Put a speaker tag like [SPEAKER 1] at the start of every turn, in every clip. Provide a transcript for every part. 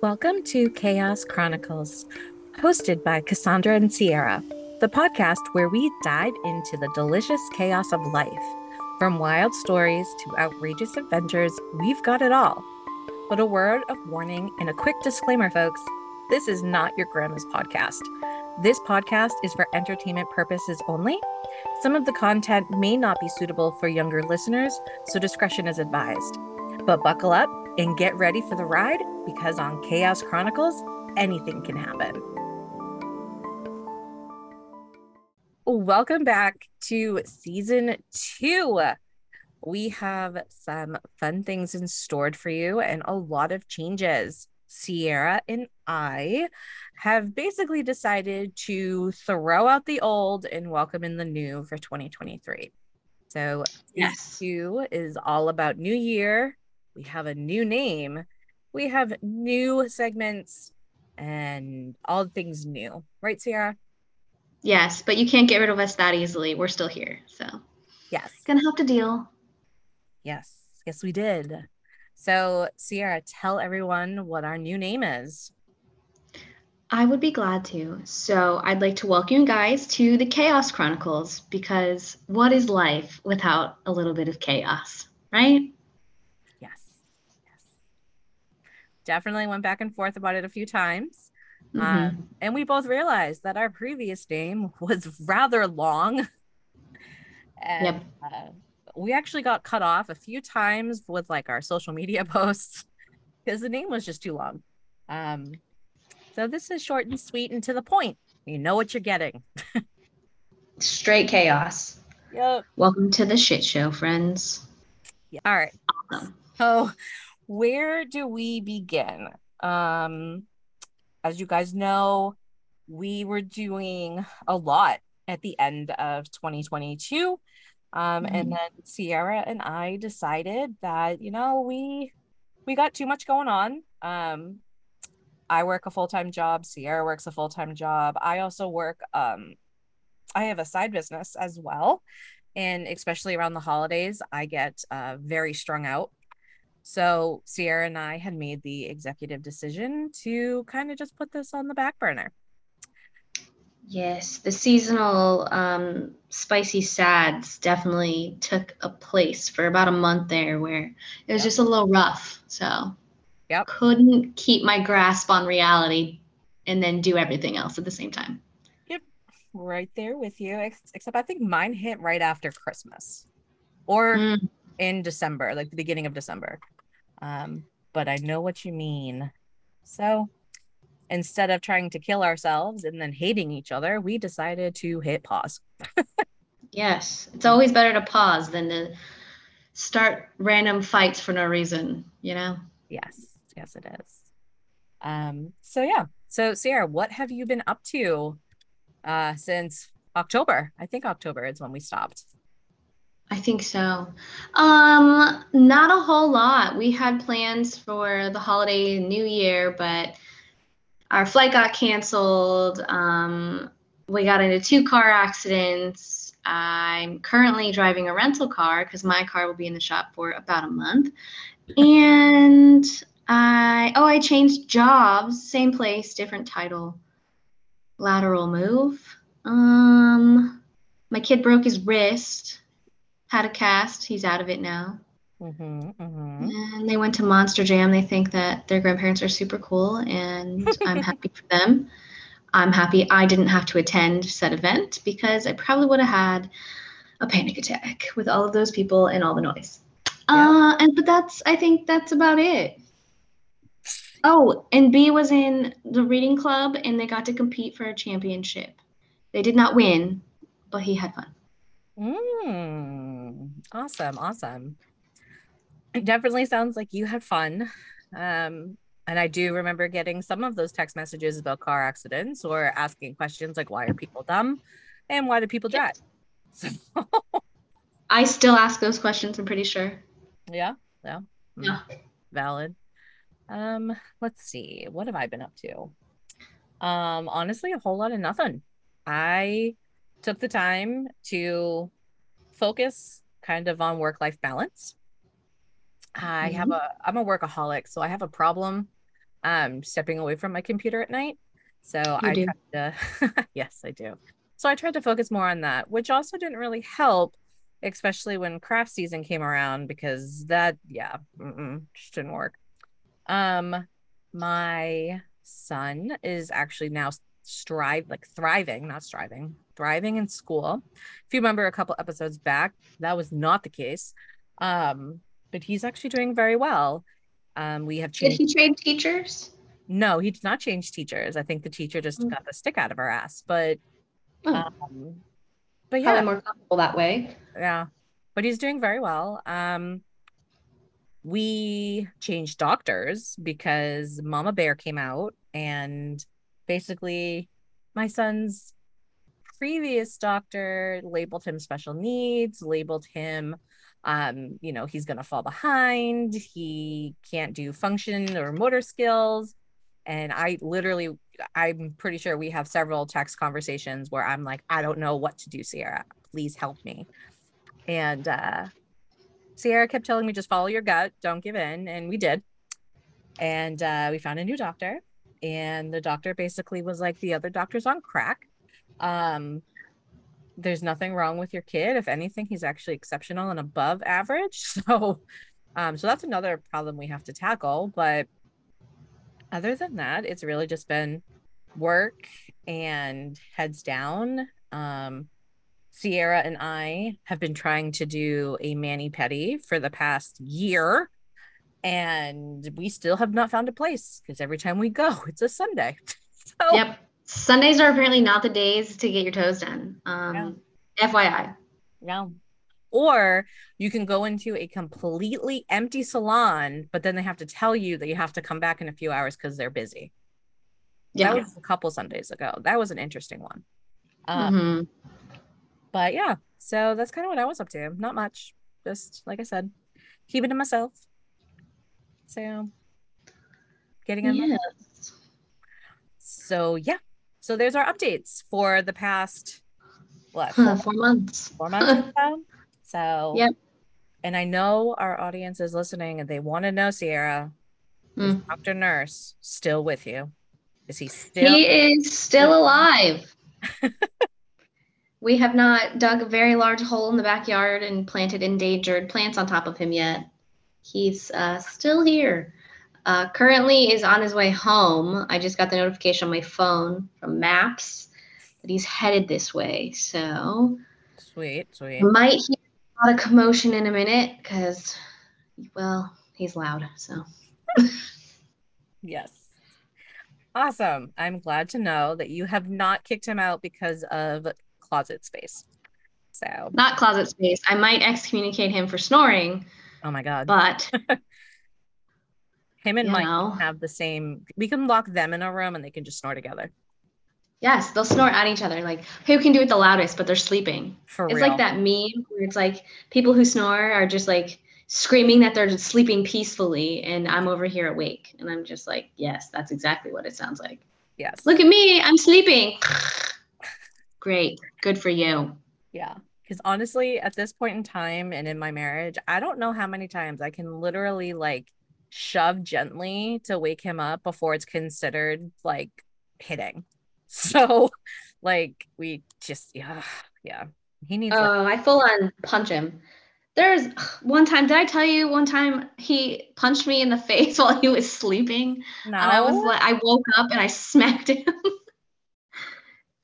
[SPEAKER 1] Welcome to Chaos Chronicles, hosted by Cassandra and Sierra, the podcast where we dive into the delicious chaos of life. From wild stories to outrageous adventures, we've got it all. But a word of warning and a quick disclaimer, folks this is not your grandma's podcast. This podcast is for entertainment purposes only. Some of the content may not be suitable for younger listeners, so discretion is advised. But buckle up and get ready for the ride because on Chaos Chronicles, anything can happen. Welcome back to season two. We have some fun things in store for you and a lot of changes. Sierra and I have basically decided to throw out the old and welcome in the new for 2023. So, yes, two is all about New Year. We have a new name, we have new segments, and all things new, right, Sierra?
[SPEAKER 2] Yes, but you can't get rid of us that easily. We're still here. So,
[SPEAKER 1] yes,
[SPEAKER 2] gonna have to deal.
[SPEAKER 1] Yes, yes, we did. So, Sierra, tell everyone what our new name is.
[SPEAKER 2] I would be glad to. So, I'd like to welcome you guys to the Chaos Chronicles because what is life without a little bit of chaos, right?
[SPEAKER 1] Yes. Yes. Definitely went back and forth about it a few times. Mm-hmm. Um, and we both realized that our previous name was rather long. and, yep. Uh, we actually got cut off a few times with like our social media posts because the name was just too long. Um, so this is short and sweet and to the point. You know what you're getting.
[SPEAKER 2] Straight chaos.
[SPEAKER 1] Yep.
[SPEAKER 2] Welcome to the shit show, friends.
[SPEAKER 1] Yeah. All right. Awesome. So where do we begin? Um, as you guys know, we were doing a lot at the end of 2022 um, mm-hmm. and then Sierra and I decided that, you know, we we got too much going on. Um, I work a full-time job, Sierra works a full-time job. I also work um I have a side business as well. And especially around the holidays, I get uh, very strung out. So Sierra and I had made the executive decision to kind of just put this on the back burner.
[SPEAKER 2] Yes, the seasonal um, spicy sads definitely took a place for about a month there where it was yep. just a little rough. So
[SPEAKER 1] yep.
[SPEAKER 2] couldn't keep my grasp on reality and then do everything else at the same time.
[SPEAKER 1] Yep, right there with you. Except I think mine hit right after Christmas or mm. In December, like the beginning of December. Um, but I know what you mean. So instead of trying to kill ourselves and then hating each other, we decided to hit pause.
[SPEAKER 2] yes, it's always better to pause than to start random fights for no reason, you know?
[SPEAKER 1] Yes, yes, it is. Um, so yeah. So Sierra, what have you been up to uh since October? I think October is when we stopped.
[SPEAKER 2] I think so. Um, not a whole lot. We had plans for the holiday New Year, but our flight got canceled. Um, we got into two car accidents. I'm currently driving a rental car because my car will be in the shop for about a month. And I, oh, I changed jobs, same place, different title, lateral move. Um, my kid broke his wrist, had a cast. He's out of it now. Mm-hmm, mm-hmm. And they went to Monster Jam. They think that their grandparents are super cool, and I'm happy for them. I'm happy I didn't have to attend said event because I probably would have had a panic attack with all of those people and all the noise. Yeah. Uh, and but that's I think that's about it. Oh, and B was in the reading club and they got to compete for a championship. They did not win, but he had fun.
[SPEAKER 1] Mm, awesome, awesome it definitely sounds like you had fun. Um, and I do remember getting some of those text messages about car accidents or asking questions like, why are people dumb? And why do people drive? So
[SPEAKER 2] I still ask those questions, I'm pretty sure.
[SPEAKER 1] Yeah. Yeah. Mm, yeah. Valid. Um, let's see. What have I been up to? Um, honestly, a whole lot of nothing. I took the time to focus kind of on work life balance. I have mm-hmm. a I'm a workaholic, so I have a problem um stepping away from my computer at night. So
[SPEAKER 2] You
[SPEAKER 1] I
[SPEAKER 2] do.
[SPEAKER 1] tried to yes, I do. So I tried to focus more on that, which also didn't really help, especially when craft season came around because that yeah, just didn't work. Um my son is actually now strive like thriving, not striving, thriving in school. If you remember a couple episodes back, that was not the case. Um, but he's actually doing very well. Um, we have
[SPEAKER 2] Did he trade teachers?
[SPEAKER 1] no, he did not change teachers. I think the teacher just
[SPEAKER 2] Mm.
[SPEAKER 1] got the stick out of her ass. But,
[SPEAKER 2] Oh,
[SPEAKER 1] um, but
[SPEAKER 2] probably
[SPEAKER 1] yeah,
[SPEAKER 2] more comfortable that way.
[SPEAKER 1] yeah. But he's doing very well. Um, we changed doctors because Mama Bear came out and basically my son's previous doctor labeled him special needs, labeled him um, you know, he's gonna fall behind, he can't do function or motor skills. And I literally, I'm pretty sure we have several text conversations where I'm like, I don't know what to do, Sierra. Please help me. And uh Sierra kept telling me just follow your gut, don't give in, and we did. And uh, we found a new doctor, and the doctor basically was like, the other doctor's on crack. Um, there's nothing wrong with your kid. If anything, he's actually exceptional and above average. So, um, so that's another problem we have to tackle. But other than that, it's really just been work and heads down. Um, Sierra and I have been trying to do a mani pedi for the past year, and we still have not found a place because every time we go, it's a Sunday. So
[SPEAKER 2] Yep. Sundays are apparently not the days to get your toes done. Um, FYI.
[SPEAKER 1] no. Or you can go into a completely empty salon, but then they have to tell you that you have to come back in a few hours because they're busy.
[SPEAKER 2] Yeah.
[SPEAKER 1] That was a couple Sundays ago. That was an interesting one. Um,
[SPEAKER 2] Mhm.
[SPEAKER 1] But yeah, so that's kind of what I was up to. Not much. Just like I said, keeping to myself. So getting in. my-
[SPEAKER 2] Yes.
[SPEAKER 1] So yeah. So there's our updates for the past what four,
[SPEAKER 2] Four months.
[SPEAKER 1] four months so. So
[SPEAKER 2] Yep.
[SPEAKER 1] And I know our audience is listening and they want to know, Sierra, is
[SPEAKER 2] Mm.
[SPEAKER 1] Dr. Nurse still with you? Is he still
[SPEAKER 2] He is still alive. we have not dug a very large hole in the backyard and planted endangered plants on top of him yet. He's uh, still here. Uh, currently is on his way home. I just got the notification on my phone from Maps that he's headed this way. So
[SPEAKER 1] sweet, sweet?
[SPEAKER 2] might hear a lot of commotion in a minute because, well, he's loud. So
[SPEAKER 1] Yes. Awesome. I'm glad to know that you have not kicked him out because of closet space. So,
[SPEAKER 2] not closet space. I might excommunicate him for snoring,
[SPEAKER 1] oh my God.
[SPEAKER 2] but
[SPEAKER 1] Him and
[SPEAKER 2] you
[SPEAKER 1] Mike
[SPEAKER 2] know.
[SPEAKER 1] have the same, we can lock them in a room and they can just snore together.
[SPEAKER 2] Yes, they'll snore at each other. Like, who can do it the loudest, but they're sleeping.
[SPEAKER 1] For
[SPEAKER 2] it's
[SPEAKER 1] real.
[SPEAKER 2] like that meme where it's like people who snore are just like screaming that they're just sleeping peacefully, and I'm over here awake. And I'm just like, yes, that's exactly what it sounds like.
[SPEAKER 1] Yes.
[SPEAKER 2] Look at me, I'm sleeping. Great, good for you.
[SPEAKER 1] Yeah. Because honestly, at this point in time and in my marriage, I don't know how many times I can literally like shove gently to wake him up before it's considered like hitting. So, like, we just, yeah, yeah. He needs, like,
[SPEAKER 2] Oh, I full on punch him. There's one time, did I tell you one time he punched me in the face while he was sleeping?
[SPEAKER 1] no.
[SPEAKER 2] And I was like, I woke up and I smacked him.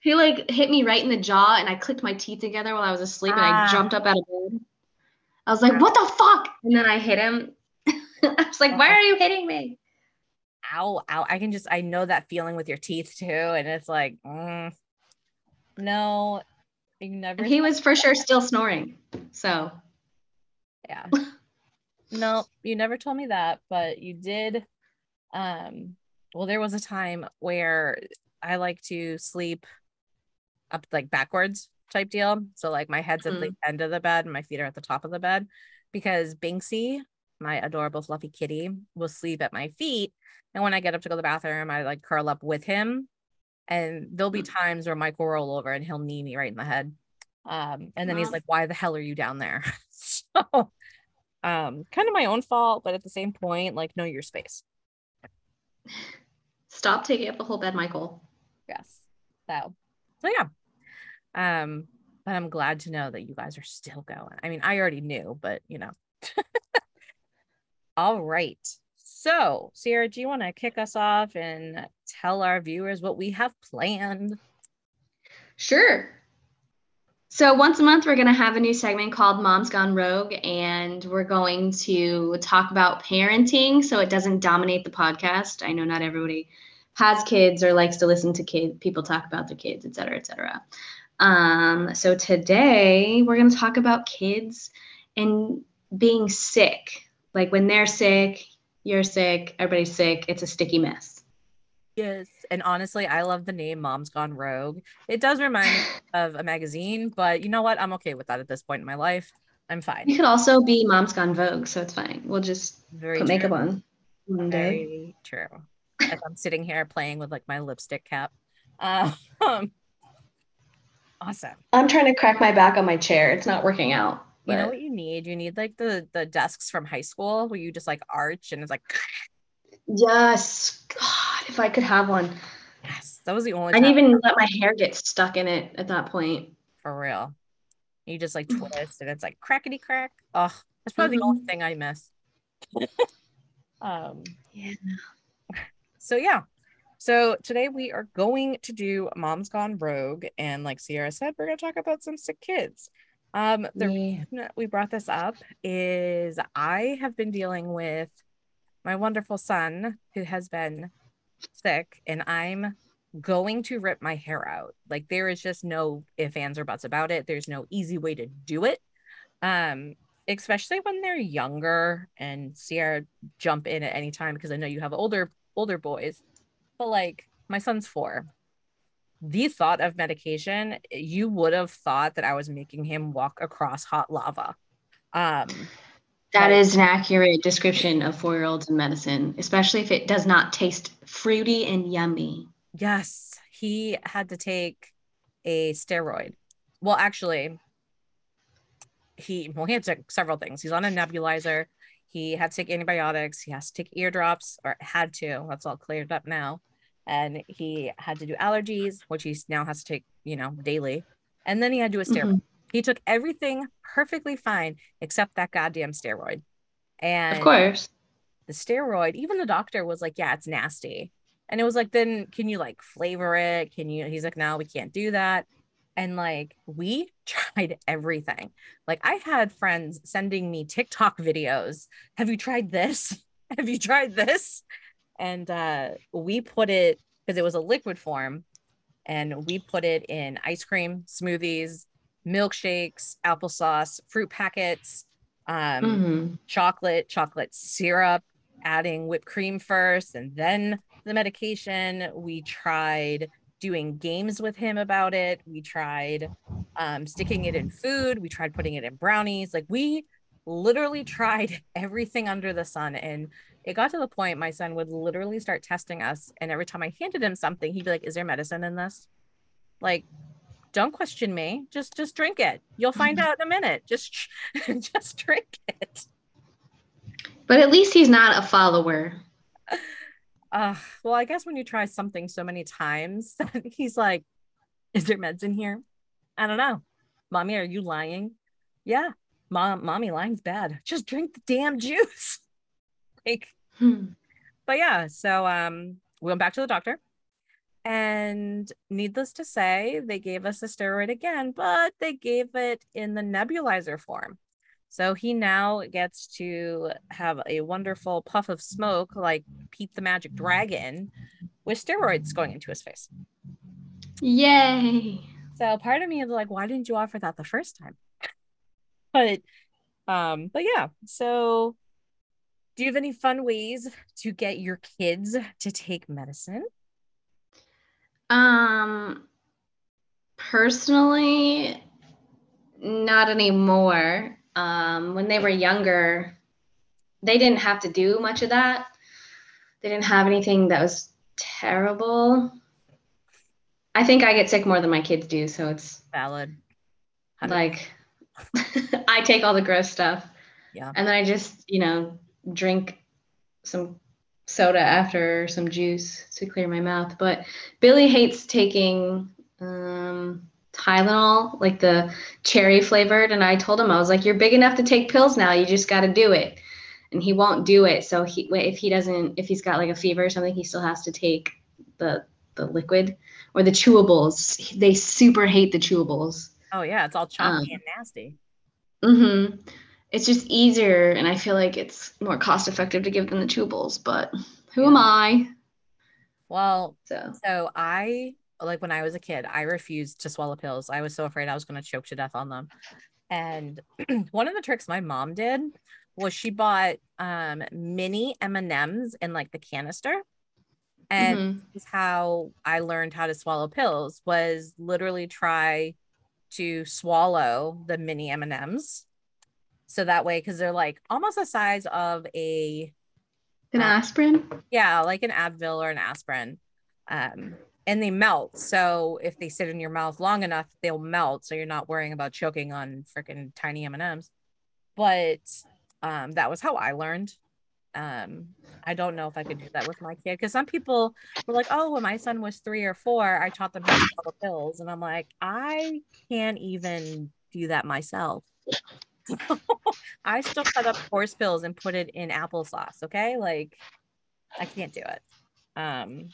[SPEAKER 2] he like hit me right in the jaw, and I clicked my teeth together while I was asleep, and
[SPEAKER 1] Ah.
[SPEAKER 2] I jumped up out of bed. I was like, "What the fuck?" And then I hit him. I was like, "Why are you hitting me?"
[SPEAKER 1] ow, ow. I can just, I know that feeling with your teeth too. And it's like, mm, no, you never,
[SPEAKER 2] And he was for sure still snoring. So
[SPEAKER 1] yeah. No, you never told me that, but you did. Um, well, there was a time where I like to sleep up like backwards type deal. So like my head's at the end of the bed and my feet are at the top of the bed because Binksy, my adorable fluffy kitty, will sleep at my feet. And when I get up to go to the bathroom, I like curl up with him. And there'll be times where Mike will roll over and he'll knee me right in the head. Um, and then he's like, Why the hell are you down there? so um kind of my own fault, but at the same point, like know your space.
[SPEAKER 2] Stop taking up the whole bed, Michael.
[SPEAKER 1] Yes. So, so yeah. Um, but I'm glad to know that you guys are still going. I mean, I already knew, but you know. All right. So, Sierra, do you want to kick us off and tell our viewers what we have planned?
[SPEAKER 2] Sure. So once a month, we're going to have a new segment called Mom's Gone Rogue, and we're going to talk about parenting so it doesn't dominate the podcast. I know not everybody has kids or likes to listen to people talk about their kids, et cetera, et cetera. Um, so today we're going to talk about kids and being sick. Like when they're sick, you're sick, everybody's sick, it's a sticky mess.
[SPEAKER 1] Yes. And honestly, I love the name Mom's Gone Rogue. It does remind me of a magazine, but you know what? I'm okay with that at this point in my life. I'm fine.
[SPEAKER 2] You could also be Mom's Gone Vogue, so it's fine. We'll just
[SPEAKER 1] Very
[SPEAKER 2] put
[SPEAKER 1] true.
[SPEAKER 2] makeup on one day.
[SPEAKER 1] Very true. As I'm sitting here playing with like my lipstick cap. Uh, um, awesome.
[SPEAKER 2] I'm trying to crack my back on my chair. It's not working out.
[SPEAKER 1] You know what you need? You need like the the desks from high school where you just like arch and it's like
[SPEAKER 2] Yes. God, if I could have one.
[SPEAKER 1] yes. That was the only
[SPEAKER 2] I didn't even let my hair get stuck in it at that point.
[SPEAKER 1] for real. You just like twist and it's like crackety crack. Oh, that's probably the only
[SPEAKER 2] Mhm.
[SPEAKER 1] thing I miss. um
[SPEAKER 2] Yeah.
[SPEAKER 1] so yeah so today we are going to do mom's gone rogue and like sierra said we're going to talk about some sick kids um the
[SPEAKER 2] Yeah.
[SPEAKER 1] reason that we brought this up is i have been dealing with my wonderful son who has been sick and i'm going to rip my hair out like there is just no ifs ands or buts about it there's no easy way to do it um especially when they're younger and Sierra jump in at any time because I know you have older older boys. But like my son's 4. The thought of medication, you would have thought that I was making him walk across hot lava. Um
[SPEAKER 2] That is an accurate description of four year olds in medicine, especially if it does not taste fruity and yummy.
[SPEAKER 1] yes, he had to take a steroid. Well, actually, he well, he had to take several things. He's on a nebulizer. He had to take antibiotics. He has to take eardrops, or had to. That's all cleared up now. And he had to do allergies, which he now has to take, you know, daily. And then he had to do a steroid.
[SPEAKER 2] Mhm.
[SPEAKER 1] He took everything perfectly fine except that goddamn steroid. And
[SPEAKER 2] Of course.
[SPEAKER 1] the steroid, even the doctor was like, yeah, it's nasty. And it was like, then can you like flavor it? Can you? He's like, no, we can't do that. And like, we tried everything. Like, I had friends sending me TikTok videos. Have you tried this? Have you tried this? And uh, we put it because it was a liquid form, and we put it in ice cream, smoothies, milkshakes, applesauce, fruit packets, um,
[SPEAKER 2] Mhm.
[SPEAKER 1] chocolate, chocolate syrup, adding whipped cream first and then the medication. We tried doing games with him about it. We tried um, sticking it in food. We tried putting it in brownies. Like we literally tried everything under the sun. And it got to the point my son would literally start testing us. And every time I handed him something, he'd be like, Is there medicine in this? Like, don't question me. Just just drink it. You'll find out in a minute. Just just drink it.
[SPEAKER 2] But at least he's not a follower.
[SPEAKER 1] Uh, well, I guess when you try something so many times, he's like, "Is there meds in here?" I don't know. Mommy, are you lying? Yeah, mom, mommy, lying's bad. Just drink the damn juice. Like,
[SPEAKER 2] Hmm.
[SPEAKER 1] but yeah. So um, we went back to the doctor, and needless to say, they gave us the steroid again, but they gave it in the nebulizer form. So he now gets to have a wonderful puff of smoke like Pete the Magic Dragon with steroids going into his face.
[SPEAKER 2] Yay.
[SPEAKER 1] So part of me is like, why didn't you offer that the first time? but um, but yeah, so do you have any fun ways to get your kids to take medicine?
[SPEAKER 2] Um personally not anymore. Um when they were younger, they didn't have to do much of that. They didn't have anything that was terrible. I think I get sick more than my kids do, so it's
[SPEAKER 1] Valid.
[SPEAKER 2] like I take all the gross stuff.
[SPEAKER 1] Yeah.
[SPEAKER 2] And then I just, you know, drink some soda after some juice to clear my mouth. But Billy hates taking um, Tylenol, like the cherry flavored. And I told him, I was like, you're big enough to take pills now. You just got to do it. And he won't do it. So he, if he doesn't, if he's got like a fever or something, he still has to take the, the liquid or the chewables. They super hate the chewables.
[SPEAKER 1] Oh yeah. It's all choppy um, and nasty.
[SPEAKER 2] Mm-hmm. It's just easier. And I feel like it's more cost effective to give them the chewables, but who yeah. am I?
[SPEAKER 1] Well, so, so I like when I was a kid, I refused to swallow pills. I was so afraid I was going to choke to death on them. And one of the tricks my mom did was she bought um mini M&Ms in like the canister. And mm-hmm. how I learned how to swallow pills was literally try to swallow the mini M&Ms. So that way cuz they're like almost the size of a
[SPEAKER 2] an um, aspirin?
[SPEAKER 1] Yeah, like an Advil or an aspirin. Um and they melt. So if they sit in your mouth long enough, they'll melt. So you're not worrying about choking on freaking tiny M and M's. But um, that was how I learned. Um, I don't know if I could do that with my kid because some people were like, "Oh, when my son was three or four, I taught them how to swallow pills," and I'm like, I can't even do that myself. I still cut up horse pills and put it in applesauce. Okay, like I can't do it. Um,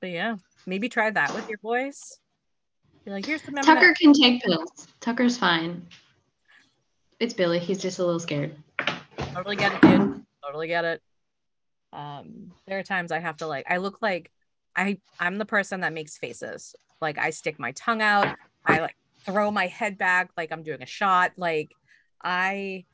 [SPEAKER 1] but yeah, maybe try that with your voice. Be like, here's the
[SPEAKER 2] Tucker can take pills. Tucker's fine. It's Billy. He's just a little scared.
[SPEAKER 1] Totally get it, dude. Totally get it. Um, there are times I have to like I look like I I'm the person that makes faces. Like I stick my tongue out, I like throw my head back like I'm doing a shot. Like I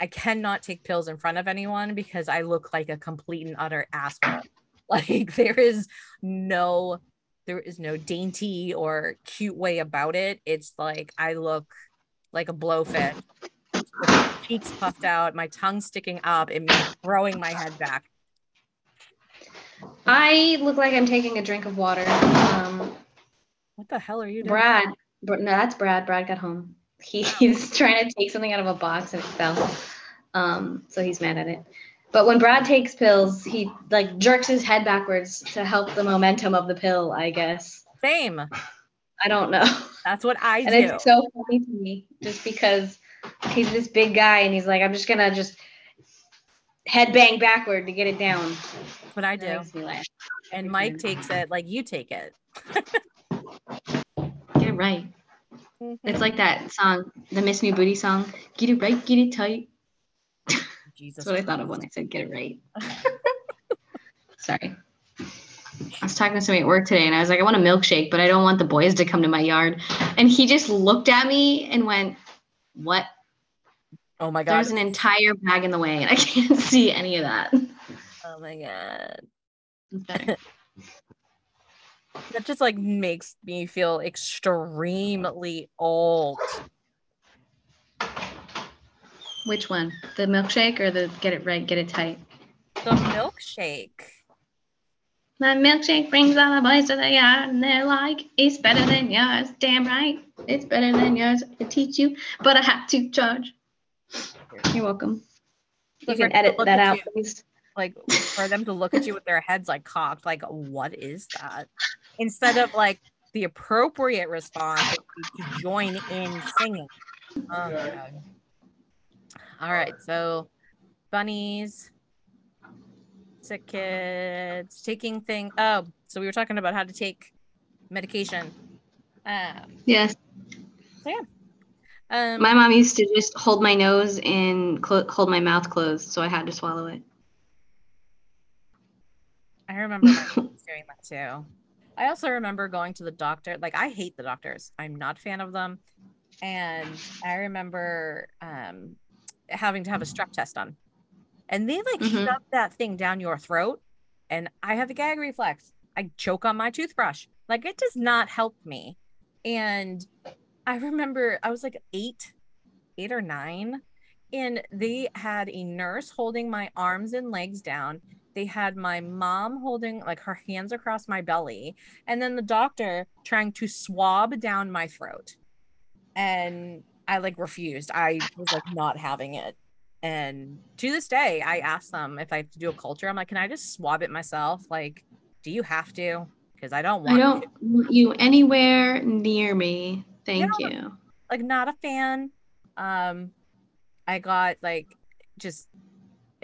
[SPEAKER 1] I cannot take pills in front of anyone because I look like a complete and utter asshole. Like there is no there is no dainty or cute way about it. It's like I look like a blowfish. cheeks puffed out, my tongue sticking up, and me throwing my head back.
[SPEAKER 2] I look like I'm taking a drink of water. Um,
[SPEAKER 1] what the hell are you doing?
[SPEAKER 2] Brad. No, that's Brad. Brad got home. He, he's trying to take something out of a box and it fell. Um, so he's mad at it. But when Brad takes pills, he like jerks his head backwards to help the momentum of the pill, I guess.
[SPEAKER 1] Same.
[SPEAKER 2] I don't know.
[SPEAKER 1] That's what I
[SPEAKER 2] and
[SPEAKER 1] do.
[SPEAKER 2] And it's so funny to me just because he's this big guy and he's like, I'm just gonna just head bang backward to get it down.
[SPEAKER 1] That's what I do. And Mike takes it like you take it.
[SPEAKER 2] get it right. Mm-hmm. It's like that song, the Miss Me Booty song. Get it right, get it tight. Jesus. That's what I thought of when I said get it right. Sorry. I was talking to somebody at work today and I was like, I want a milkshake, but I don't want the boys to come to my yard. And he just looked at me and went, What?
[SPEAKER 1] Oh my God.
[SPEAKER 2] There's an entire bag in the way and I can't see any of that.
[SPEAKER 1] Oh my God. That just like makes me feel extremely old.
[SPEAKER 2] Which one? The milkshake or the get it right, get it tight?
[SPEAKER 1] The milkshake.
[SPEAKER 2] My milkshake brings all the boys to the yard and they're like, it's better than yours. Damn right. It's better than yours I teach you, but I have to charge. You're welcome. You can edit that out, please.
[SPEAKER 1] Like for them to look at you with their heads like cocked, like, what is that? Instead of like the appropriate response to join in singing. Oh, God. All right. So bunnies, sick kids, taking thing. Oh, so we were talking about how to take medication.
[SPEAKER 2] Um, yes.
[SPEAKER 1] So yeah.
[SPEAKER 2] Um, my mom used to just hold my nose and clo- hold my mouth closed, so I had to swallow it.
[SPEAKER 1] I remember doing that too. I also remember going to the doctor. Like I hate the doctors. I'm not a fan of them. And I remember um, having to have a strep test done. And they like mm-hmm. shove that thing down your throat. And I have a gag reflex. I choke on my toothbrush. Like it does not help me. And I remember I was like eight, eight or nine. And they had a nurse holding my arms and legs down. They had my mom holding like her hands across my belly. And then the doctor trying to swab down my throat. And I like refused. I was like not having it. And to this day, I ask them if I have to do a culture. I'm like, can I just swab it myself? Like, do you have to? Because I don't want.
[SPEAKER 2] I don't want you anywhere near me. Thank
[SPEAKER 1] Yeah.
[SPEAKER 2] you.
[SPEAKER 1] like not a fan. Um, I got like just,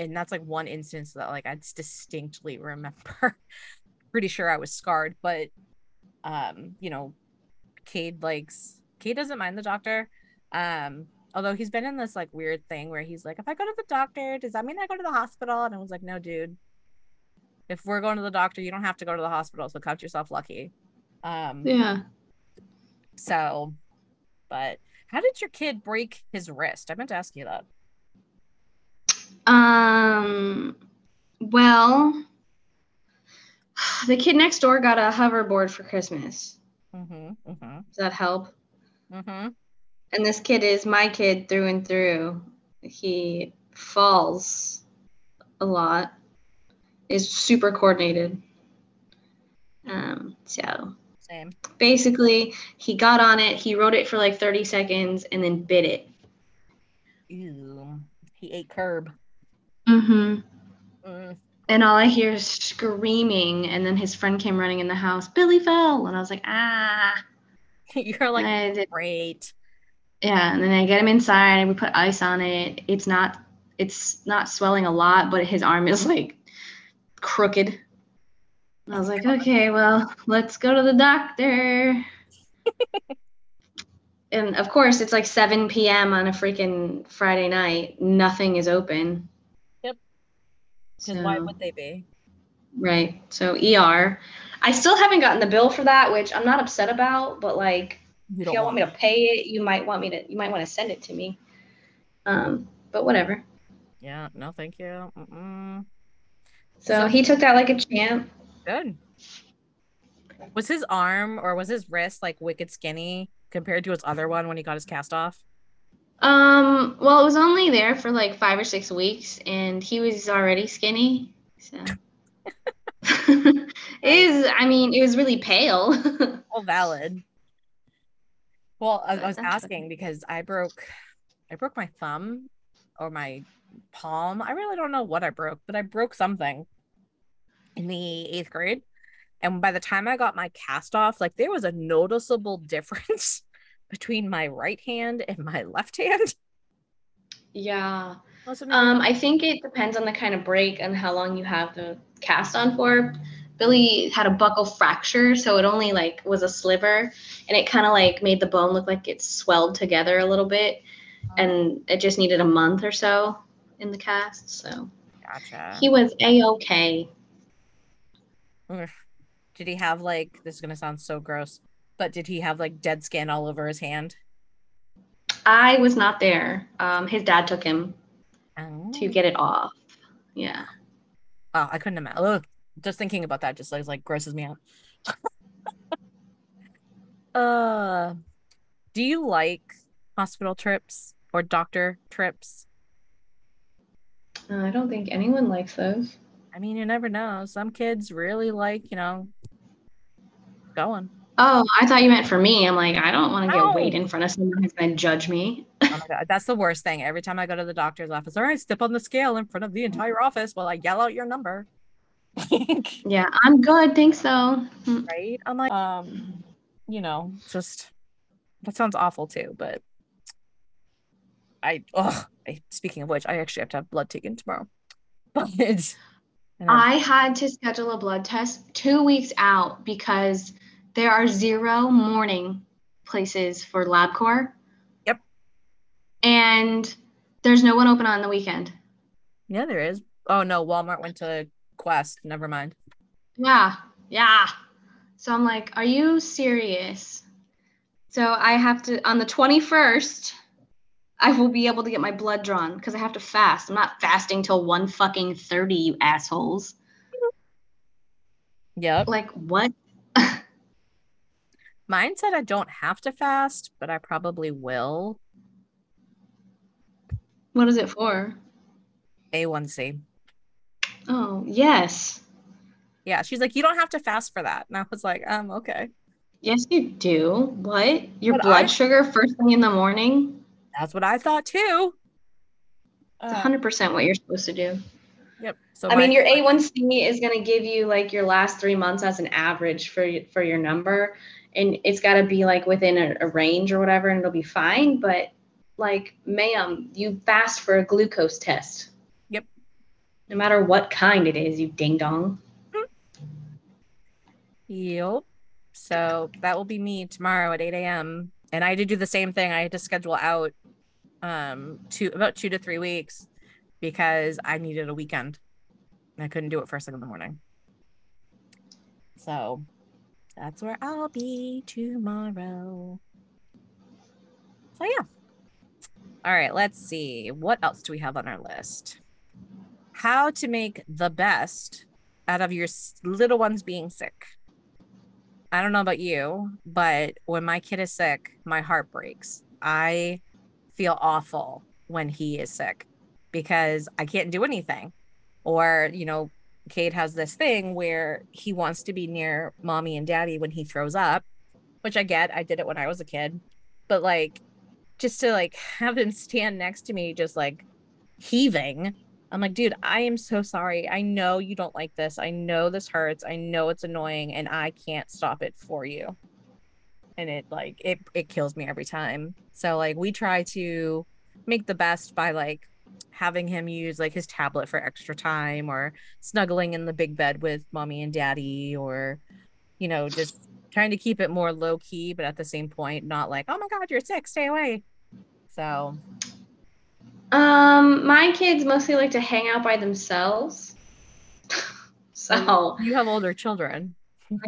[SPEAKER 1] and that's like one instance that like I distinctly remember. Pretty sure I was scarred, but um, you know, Cade likes Cade doesn't mind the doctor. Um, although he's been in this like weird thing where he's like, if I go to the doctor, does that mean I go to the hospital? And I was like, no, dude. If we're going to the doctor, you don't have to go to the hospital, so count yourself lucky. Um,
[SPEAKER 2] Yeah.
[SPEAKER 1] so, but how did your kid break his wrist? I meant to ask you that.
[SPEAKER 2] Um. Well, the kid next door got a hoverboard for Christmas.
[SPEAKER 1] Mm-hmm. Mm-hmm.
[SPEAKER 2] Does that help?
[SPEAKER 1] Mm-hmm.
[SPEAKER 2] And this kid is my kid through and through. He falls a lot. Is super coordinated. Um. So
[SPEAKER 1] Same.
[SPEAKER 2] basically, he got on it. He rode it for like 30 seconds and then bit it.
[SPEAKER 1] Ew. He ate curb.
[SPEAKER 2] Mm-hmm.
[SPEAKER 1] Mm.
[SPEAKER 2] And all I hear is screaming. And then his friend came running in the house. Billy fell. And I was like, ah.
[SPEAKER 1] You're like, great.
[SPEAKER 2] yeah. And then I get him inside and we put ice on it. It's not, it's not swelling a lot, but his arm is like crooked. And I was like, okay, well, let's go to the doctor. and of course, it's like 7 p.m. on a freaking Friday night. Nothing is open.
[SPEAKER 1] Because why would they be?
[SPEAKER 2] Right. So ER. I still haven't gotten the bill for that, which I'm not upset about, but like
[SPEAKER 1] You
[SPEAKER 2] if y'all want me to pay it, you might want me to you might want to send it to me. Um, but whatever.
[SPEAKER 1] Yeah. No, thank you. Mm-mm.
[SPEAKER 2] So
[SPEAKER 1] So-
[SPEAKER 2] he took that like a champ.
[SPEAKER 1] Good. Was his arm or was his wrist like wicked skinny compared to his other one when he got his cast off?
[SPEAKER 2] Um, well, it was only there for like five or six weeks, and he was already skinny. So it is. I mean, it was really pale.
[SPEAKER 1] Well, valid. Well, I, I was asking because I broke, I broke my thumb or my palm. I really don't know what I broke, but I broke something in the eighth grade. And by the time I got my cast off, like there was a noticeable difference between my right hand and my left hand.
[SPEAKER 2] yeah. Um, I think it depends on the kind of break and how long you have the cast on for. Billy had a buckle fracture, so it only like was a sliver, and it kind of like made the bone look like it swelled together a little bit, and it just needed a month or so in the cast. So
[SPEAKER 1] gotcha.
[SPEAKER 2] he was a okay.
[SPEAKER 1] Did he have like this is gonna sound so gross, but did he have like dead skin all over his hand?
[SPEAKER 2] I was not there. Um, his dad took him
[SPEAKER 1] Oh,
[SPEAKER 2] to get it off. Yeah.
[SPEAKER 1] oh I couldn't imagine. Ugh, just thinking about that just like, like grosses me out. uh, do you like hospital trips or doctor trips?
[SPEAKER 2] Uh, I don't think anyone likes those.
[SPEAKER 1] I mean, you never know. Some kids really like, you know, going.
[SPEAKER 2] Oh, I thought you meant for me. I'm like, I don't want to get
[SPEAKER 1] No.
[SPEAKER 2] weighed in front of someone who's going to judge me.
[SPEAKER 1] Oh my God, that's the worst thing. Every time I go to the doctor's office, all right, step on the scale in front of the entire office while I yell out your number.
[SPEAKER 2] Yeah, I'm good. Thanks, though. Mm.
[SPEAKER 1] right? I'm like, um, you know, just that sounds awful too, but I oh speaking of which, I actually have to have blood taken tomorrow. But
[SPEAKER 2] I had to schedule a blood test two weeks out because there are zero morning places for LabCorp.
[SPEAKER 1] Yep.
[SPEAKER 2] And there's no one open on the weekend.
[SPEAKER 1] yeah, there is. Oh no, Walmart went to Quest. Never mind.
[SPEAKER 2] Yeah, yeah. So I'm like, are you serious? So I have to, on the 21st, I will be able to get my blood drawn because I have to fast. I'm not fasting till 1 fucking 30, you assholes.
[SPEAKER 1] Yep.
[SPEAKER 2] Like, what?
[SPEAKER 1] Mine said I don't have to fast, but I probably will.
[SPEAKER 2] What is it for?
[SPEAKER 1] A1C.
[SPEAKER 2] Oh, yes.
[SPEAKER 1] Yeah, she's like, you don't have to fast for that. And I was like, um, okay.
[SPEAKER 2] Yes, you do. What? Your
[SPEAKER 1] But
[SPEAKER 2] blood
[SPEAKER 1] I-
[SPEAKER 2] sugar first thing in the morning?
[SPEAKER 1] That's what I thought too.
[SPEAKER 2] It's
[SPEAKER 1] Uh,
[SPEAKER 2] 100% what you're supposed to do.
[SPEAKER 1] yep. So
[SPEAKER 2] I mean, your A1C is going to give you like your last three months as an average for for your number, and it's got to be like within a, a range or whatever, and it'll be fine. But like, ma'am, you fast for a glucose test.
[SPEAKER 1] Yep.
[SPEAKER 2] No matter what kind it is, you ding dong.
[SPEAKER 1] Yep. So that will be me tomorrow at 8 a.m. And I had to do the same thing. I had to schedule out um two about two to three weeks because I needed a weekend. And I couldn't do it first thing in the morning. So that's where I'll be tomorrow. So yeah. All right, let's see. What else do we have on our list? How to make the best out of your little ones being sick. I don't know about you, but when my kid is sick, my heart breaks. I feel awful when he is sick because I can't do anything. Or, you know, Cade has this thing where he wants to be near mommy and daddy when he throws up, which I get. I did it when I was a kid. But like just to like have him stand next to me just like heaving I'm like, dude, I am so sorry. I know you don't like this. I know this hurts. I know it's annoying and I can't stop it for you. And it like it it kills me every time. So like we try to make the best by like having him use like his tablet for extra time or snuggling in the big bed with mommy and daddy or you know, just trying to keep it more low key but at the same point not like, "Oh my god, you're sick. Stay away." So,
[SPEAKER 2] Um, my kids mostly like to hang out by themselves. so
[SPEAKER 1] you have older children.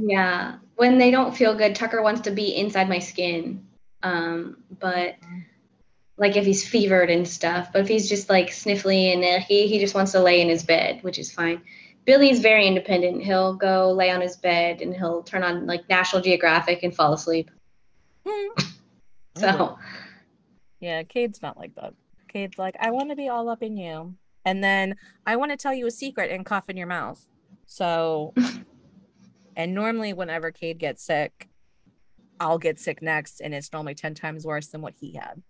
[SPEAKER 2] yeah, when they don't feel good, Tucker wants to be inside my skin. Um, but like if he's fevered and stuff, but if he's just like sniffly and uh, he he just wants to lay in his bed, which is fine. Billy's very independent. He'll go lay on his bed and he'll turn on like National Geographic and fall asleep. So
[SPEAKER 1] Yeah, Cade's not like that. Cade's like, I want to be all up in you. And then I want to tell you a secret and cough in your mouth. So, and normally whenever Cade gets sick, I'll get sick next. And it's normally 10 times worse than what he had.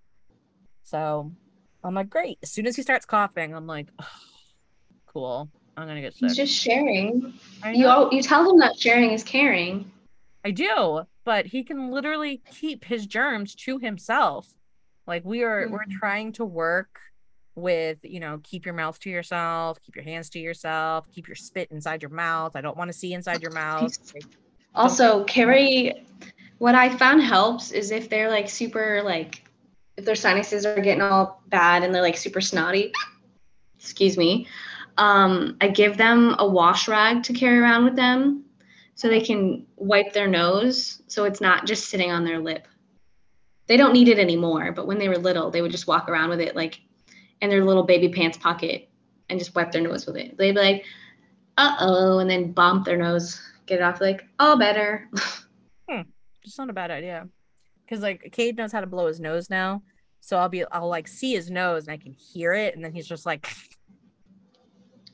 [SPEAKER 1] So I'm like, great. As soon as he starts coughing, I'm like, "Oh, cool. I'm going to get sick.
[SPEAKER 2] he's just sharing. You all, you tell him that sharing is caring.
[SPEAKER 1] I do, but he can literally keep his germs to himself. Like we are we're
[SPEAKER 2] Mhm.
[SPEAKER 1] trying to work with, you know, keep your mouth to yourself, keep your hands to yourself, keep your spit inside your mouth. I don't want to see inside your mouth.
[SPEAKER 2] Also, carry what I found helps is if they're like super like if their sinuses are getting all bad and they're like super snotty. Excuse me. Um, I give them a wash rag to carry around with them so they can wipe their nose so it's not just sitting on their lip. They don't need it anymore, but when they were little, they would just walk around with it like in their little baby pants pocket and just wipe their nose with it. They'd be like, uh oh, and then bump their nose, get it off, like, oh, better.
[SPEAKER 1] It's not a bad idea. Because like Cade knows how to blow his nose now. So I'll be I'll like see his nose and I can hear it, and then he's just like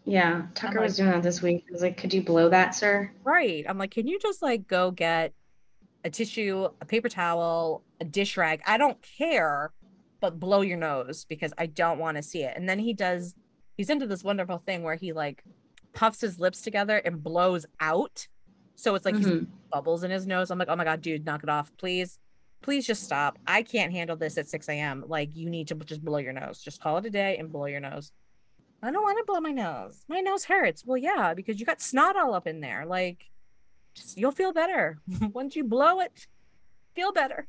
[SPEAKER 2] yeah, Tucker
[SPEAKER 1] like-
[SPEAKER 2] was doing that this week. I was like, could you blow that, sir?
[SPEAKER 1] Right. I'm like, can you just like go get a tissue, a paper towel, a dish rag? I don't care, but blow your nose because I don't want to see it. And then he does, he's into this wonderful thing where he like puffs his lips together and blows out. So it's like he's
[SPEAKER 2] Mhm.
[SPEAKER 1] bubbles in his nose. I'm like, oh my God, dude, knock it off, please. Please just stop. I can't handle this at 6 a.m. Like, you need to just blow your nose. Just call it a day and blow your nose. I don't want to blow my nose. My nose hurts. Well, yeah, because you got snot all up in there. Like, just you'll feel better once you blow it. Feel better.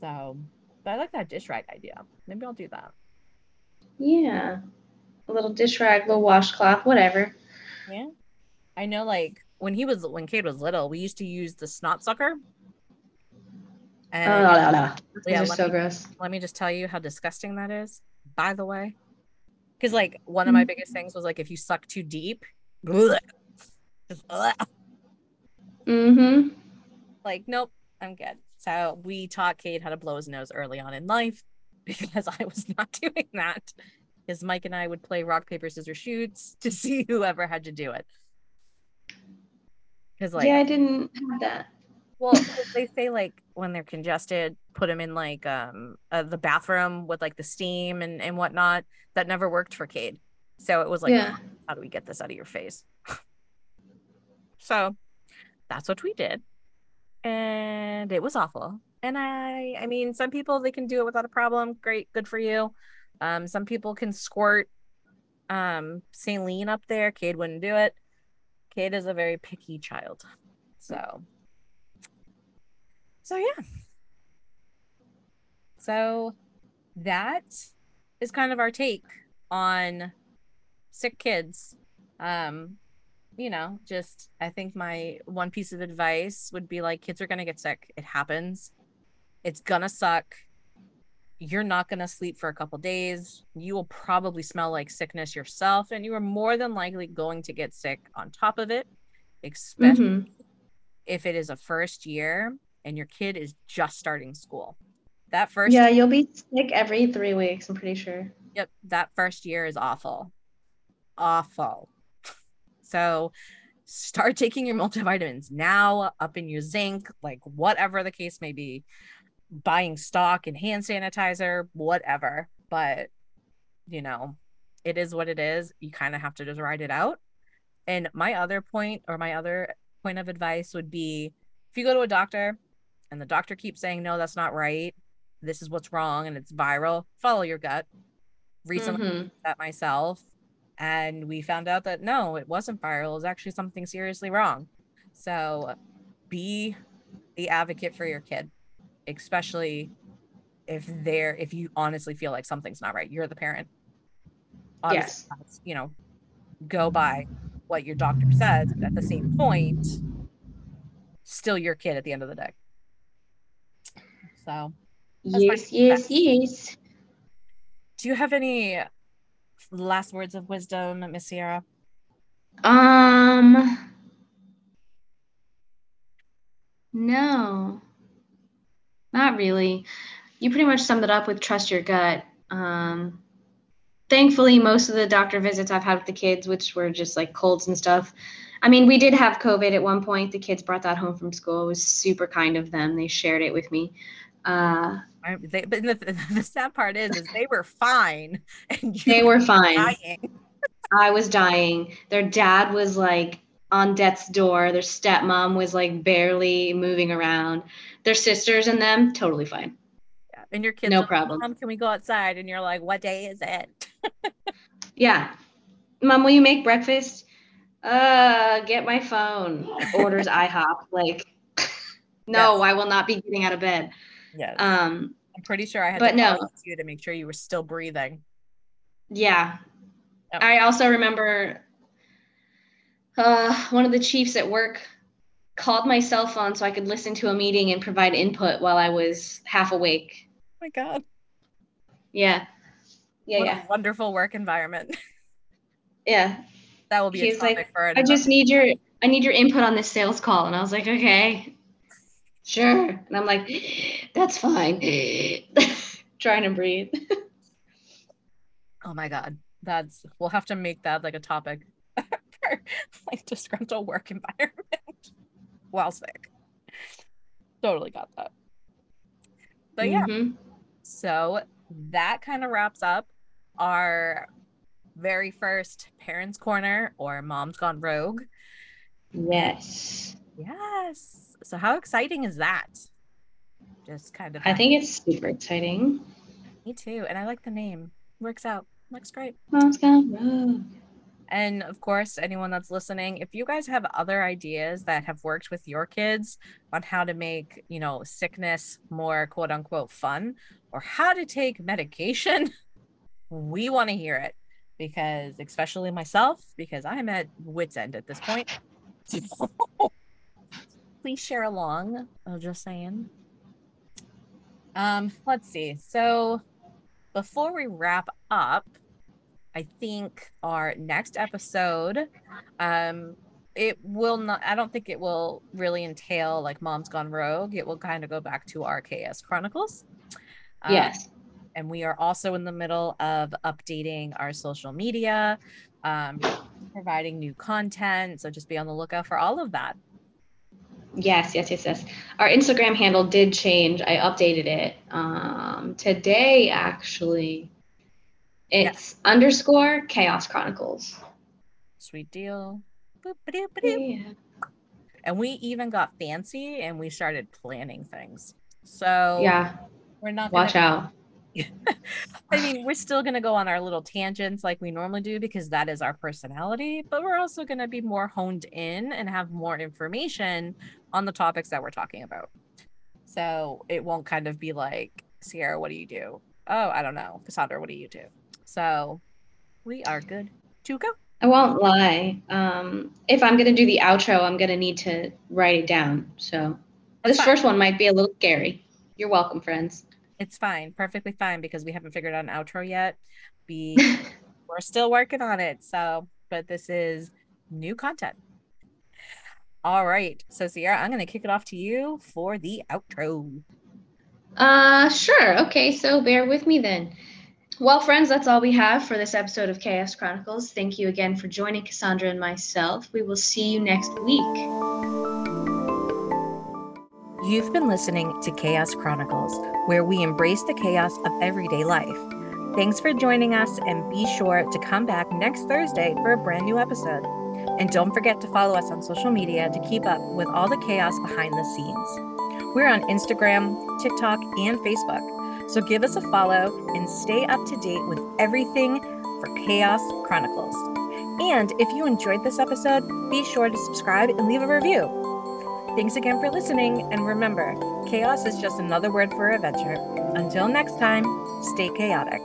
[SPEAKER 1] So, but I like that dish rag idea. Maybe I'll do that.
[SPEAKER 2] Yeah. A little dish rag, little washcloth, whatever.
[SPEAKER 1] Yeah. I know, like when he was when Cade was little, we used to use the snot sucker.
[SPEAKER 2] Oh,
[SPEAKER 1] And
[SPEAKER 2] la, la, la. These
[SPEAKER 1] yeah,
[SPEAKER 2] are
[SPEAKER 1] let
[SPEAKER 2] so
[SPEAKER 1] me-
[SPEAKER 2] gross.
[SPEAKER 1] let me just tell you how disgusting that is. By the way, because like one of my biggest things was like if you suck too deep, bleh, just bleh.
[SPEAKER 2] Mm-hmm.
[SPEAKER 1] like nope, I'm good. So we taught Cade how to blow his nose early on in life because I was not doing that. Because Mike and I would play rock paper scissors shoots to see whoever had to do it. Because like
[SPEAKER 2] yeah, I didn't have that.
[SPEAKER 1] Well, they say like when they're congested, put them in like um uh, the bathroom with like the steam and and whatnot. That never worked for Cade. So it was like,
[SPEAKER 2] Yeah.
[SPEAKER 1] how do we get this out of your face? so that's what we did, and it was awful. And I, I mean, some people they can do it without a problem. Great, good for you. Um, some people can squirt um saline up there. Cade wouldn't do it. Cade is a very picky child, so so yeah. So that is kind of our take on sick kids. Um, you know, just I think my one piece of advice would be like kids are gonna get sick. It happens. It's gonna suck. You're not gonna sleep for a couple days. You will probably smell like sickness yourself, and you are more than likely going to get sick on top of it, especially
[SPEAKER 2] Mhm.
[SPEAKER 1] if it is a first year and your kid is just starting school. That first
[SPEAKER 2] Yeah, you'll be sick every three weeks, I'm pretty sure.
[SPEAKER 1] yep, that first year is awful. Awful. So start taking your multivitamins now, up in your zinc, like whatever the case may be. Buying stock and hand sanitizer, whatever. But you know, it is what it is. You kind of have to just ride it out. And my other point or my other point of advice would be if you go to a doctor and the doctor keeps saying, no, that's not right, this is what's wrong, and it's viral, follow your gut. Recently,
[SPEAKER 2] Mhm.
[SPEAKER 1] that myself, and we found out that no, it wasn't viral, it was actually something seriously wrong. So be the advocate for your kid, especially if they're if you honestly feel like something's not right. You're the parent.
[SPEAKER 2] Yes.
[SPEAKER 1] you know, go by what your doctor says, but at the same point, still your kid at the end of the day. So,
[SPEAKER 2] Yes, yes, yes.
[SPEAKER 1] do you have any last words of wisdom, Miss Sierra?
[SPEAKER 2] Um, no, not really. You pretty much summed it up with trust your gut. Um, thankfully, most of the doctor visits I've had with the kids, which were just like colds and stuff. I mean, we did have COVID at one point. The kids brought that home from school. It was super kind of them. They shared it with me. Uh,
[SPEAKER 1] they, but the, the sad part is, is they were fine, and
[SPEAKER 2] they were fine.
[SPEAKER 1] dying.
[SPEAKER 2] I was dying. Their dad was like on death's door. Their stepmom was like barely moving around. Their sisters and them, totally fine.
[SPEAKER 1] Yeah. And your kids,
[SPEAKER 2] No
[SPEAKER 1] like,
[SPEAKER 2] problem.
[SPEAKER 1] Mom, can we go outside? And you're like, what day is it?
[SPEAKER 2] Yeah. Mom, will you make breakfast? Uh, get my phone. Orders IHOP. Like, no, I will not be getting out of bed.
[SPEAKER 1] Yeah.
[SPEAKER 2] Um,
[SPEAKER 1] I'm pretty sure I had
[SPEAKER 2] but
[SPEAKER 1] to
[SPEAKER 2] no.
[SPEAKER 1] you to make sure you were still breathing.
[SPEAKER 2] yeah.
[SPEAKER 1] Yep.
[SPEAKER 2] I also remember uh, one of the chiefs at work called my cell phone so I could listen to a meeting and provide input while I was half awake.
[SPEAKER 1] Oh my God.
[SPEAKER 2] Yeah. Yeah,
[SPEAKER 1] what
[SPEAKER 2] yeah.
[SPEAKER 1] a wonderful work environment.
[SPEAKER 2] Yeah.
[SPEAKER 1] that will be a
[SPEAKER 2] He's like,
[SPEAKER 1] topic for
[SPEAKER 2] I just need your I need your input on this sales call. And I was like, okay. Sure. And I'm like, that's fine. Trying to breathe.
[SPEAKER 1] Oh my God. That's, we'll have to make that like a topic for like disgruntled work environment while sick. Totally got that. But yeah,
[SPEAKER 2] Mhm.
[SPEAKER 1] so that kind of wraps up our very first Parents Corner or Mom's Gone Rogue.
[SPEAKER 2] Yes.
[SPEAKER 1] Yes. So how exciting is that? Just kind of
[SPEAKER 2] I think it's super exciting.
[SPEAKER 1] me too. And I like the name. Works out. Looks great.
[SPEAKER 2] Mom's rogue.
[SPEAKER 1] And of course, anyone that's listening, if you guys have other ideas that have worked with your kids on how to make, you know, sickness more quote unquote fun or how to take medication, we want to hear it because, especially myself, because I'm at wits' end at this point. Please share along. I'm just saying. Um, let's see. So before we wrap up, I think our next episode, um, it will not. I don't think it will really entail like Mom's Gone Rogue. It will kind of go back to our Chaos Chronicles. Um,
[SPEAKER 2] Yes.
[SPEAKER 1] and we are also in the middle of updating our social media, um, providing new content. So just be on the lookout for all of that.
[SPEAKER 2] Yes, yes, yes, yes. Our Instagram handle did change. I updated it um, today, actually. It's yeah. underscore Chaos Chronicles.
[SPEAKER 1] Sweet deal. Boop, ba-doop, ba-doop. Yeah. And we even got fancy and we started planning things. So
[SPEAKER 2] yeah,
[SPEAKER 1] we're not
[SPEAKER 2] watch gonna, out.
[SPEAKER 1] I mean, we're still going to go on our little tangents like we normally do because that is our personality, but we're also going to be more honed in and have more information on the topics that we're talking about. So it won't kind of be like, Sierra, what do you do? Oh, I don't know. Cassandra, what do you do? So we are good to go.
[SPEAKER 2] I won't lie. Um, if I'm going to do the outro, I'm going to need to write it down. So That's this fine. first one might be a little scary. You're welcome, friends.
[SPEAKER 1] It's fine, perfectly fine because we haven't figured out an outro yet. We we're still working on it. So, but this is new content. All right. So Sierra, I'm gonna kick it off to you for the outro.
[SPEAKER 2] Uh sure. Okay, so bear with me then. Well, friends, that's all we have for this episode of Chaos Chronicles. Thank you again for joining Cassandra and myself. We will see you next week.
[SPEAKER 1] You've been listening to Chaos Chronicles, where we embrace the chaos of everyday life. Thanks for joining us, and be sure to come back next Thursday for a brand new episode. And don't forget to follow us on social media to keep up with all the chaos behind the scenes. We're on Instagram, TikTok, and Facebook, so give us a follow and stay up to date with everything for Chaos Chronicles. And if you enjoyed this episode, be sure to subscribe and leave a review. Thanks again for listening, and remember, chaos is just another word for adventure. Until next time, stay chaotic.